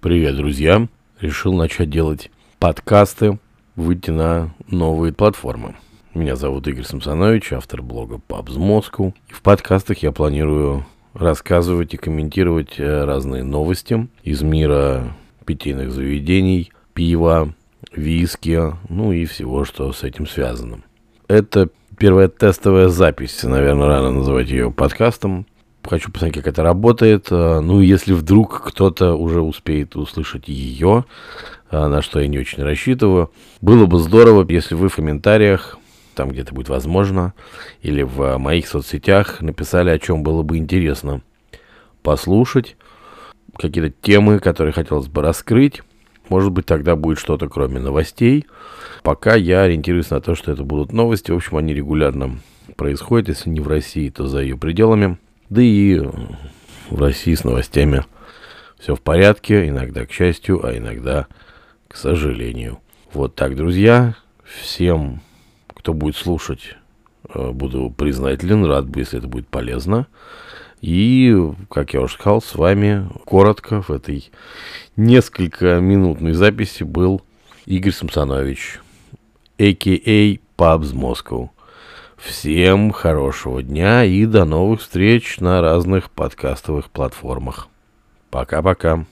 Привет, друзья! Решил начать делать подкасты, выйти на новые платформы. Меня зовут Игорь Самсонович, автор блога Pubs Moscow. И в подкастах я планирую рассказывать и комментировать э, разные новости из мира питейных заведений, пива, виски, ну и всего, что с этим связано. Это первая тестовая запись, наверное, рано называть ее подкастом. Хочу посмотреть, как это работает. Э, ну, если вдруг кто-то уже успеет услышать ее, э, на что я не очень рассчитываю, было бы здорово, если вы в комментариях, там где-то будет возможно, или в моих соцсетях написали, о чем было бы интересно послушать, какие-то темы, которые хотелось бы раскрыть. Может быть, тогда будет что-то кроме новостей. Пока я ориентируюсь на то, что это будут новости. В общем, они регулярно происходят. Если не в России, то за ее пределами. Да и в России с новостями все в порядке. Иногда к счастью, а иногда к сожалению. Вот так, друзья. Всем, кто будет слушать, э, буду признателен, рад бы, если это будет полезно. И, как я уже сказал, с вами коротко в этой несколько минутной записи был Игорь Самсонович, а.к.а. Pubs Moscow. Всем хорошего дня и до новых встреч на разных подкастовых платформах. Пока-пока.